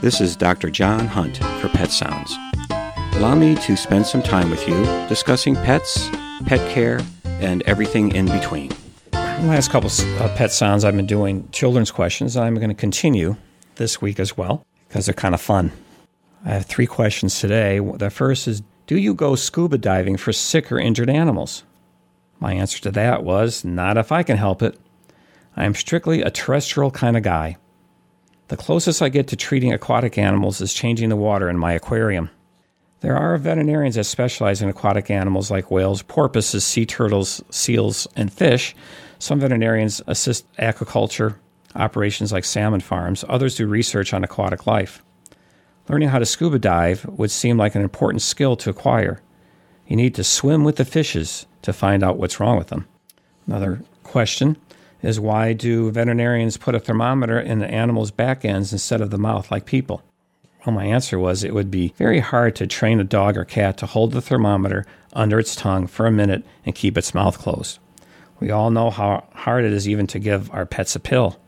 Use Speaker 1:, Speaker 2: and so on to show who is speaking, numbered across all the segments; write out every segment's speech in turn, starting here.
Speaker 1: This is Dr. John Hunt for Pet Sounds. Allow me to spend some time with you discussing pets, pet care, and everything in between.
Speaker 2: The last couple uh, pet sounds I've been doing children's questions. I'm going to continue this week as well because they're kind of fun. I have three questions today. The first is Do you go scuba diving for sick or injured animals? My answer to that was Not if I can help it. I am strictly a terrestrial kind of guy. The closest I get to treating aquatic animals is changing the water in my aquarium. There are veterinarians that specialize in aquatic animals like whales, porpoises, sea turtles, seals, and fish. Some veterinarians assist aquaculture operations like salmon farms, others do research on aquatic life. Learning how to scuba dive would seem like an important skill to acquire. You need to swim with the fishes to find out what's wrong with them. Another question is why do veterinarians put a thermometer in the animal's back ends instead of the mouth like people? Well, my answer was it would be very hard to train a dog or cat to hold the thermometer under its tongue for a minute and keep its mouth closed. We all know how hard it is even to give our pets a pill.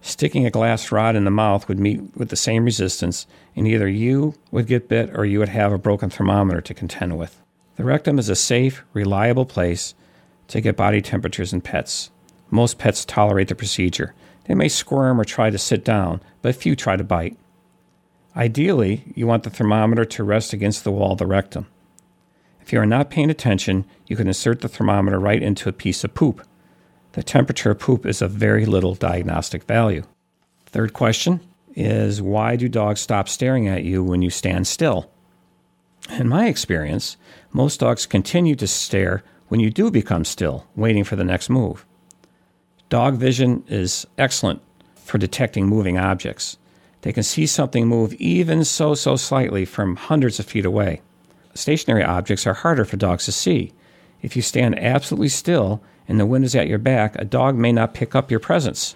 Speaker 2: Sticking a glass rod in the mouth would meet with the same resistance, and either you would get bit or you would have a broken thermometer to contend with. The rectum is a safe, reliable place to get body temperatures in pets. Most pets tolerate the procedure. They may squirm or try to sit down, but few try to bite. Ideally, you want the thermometer to rest against the wall of the rectum. If you are not paying attention, you can insert the thermometer right into a piece of poop. The temperature of poop is of very little diagnostic value. Third question is why do dogs stop staring at you when you stand still? In my experience, most dogs continue to stare when you do become still, waiting for the next move. Dog vision is excellent for detecting moving objects. They can see something move even so so slightly from hundreds of feet away. Stationary objects are harder for dogs to see. If you stand absolutely still and the wind is at your back, a dog may not pick up your presence.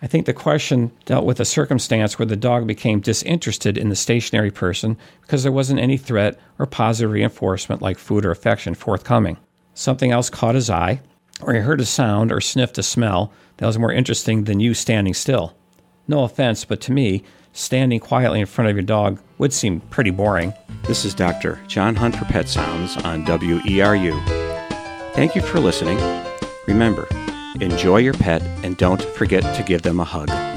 Speaker 2: I think the question dealt with a circumstance where the dog became disinterested in the stationary person because there wasn't any threat or positive reinforcement like food or affection forthcoming. Something else caught his eye, or he heard a sound or sniffed a smell that was more interesting than you standing still. No offense, but to me, standing quietly in front of your dog would seem pretty boring.
Speaker 1: This is Dr. John Hunt for Pet Sounds on WERU. Thank you for listening. Remember, enjoy your pet and don't forget to give them a hug.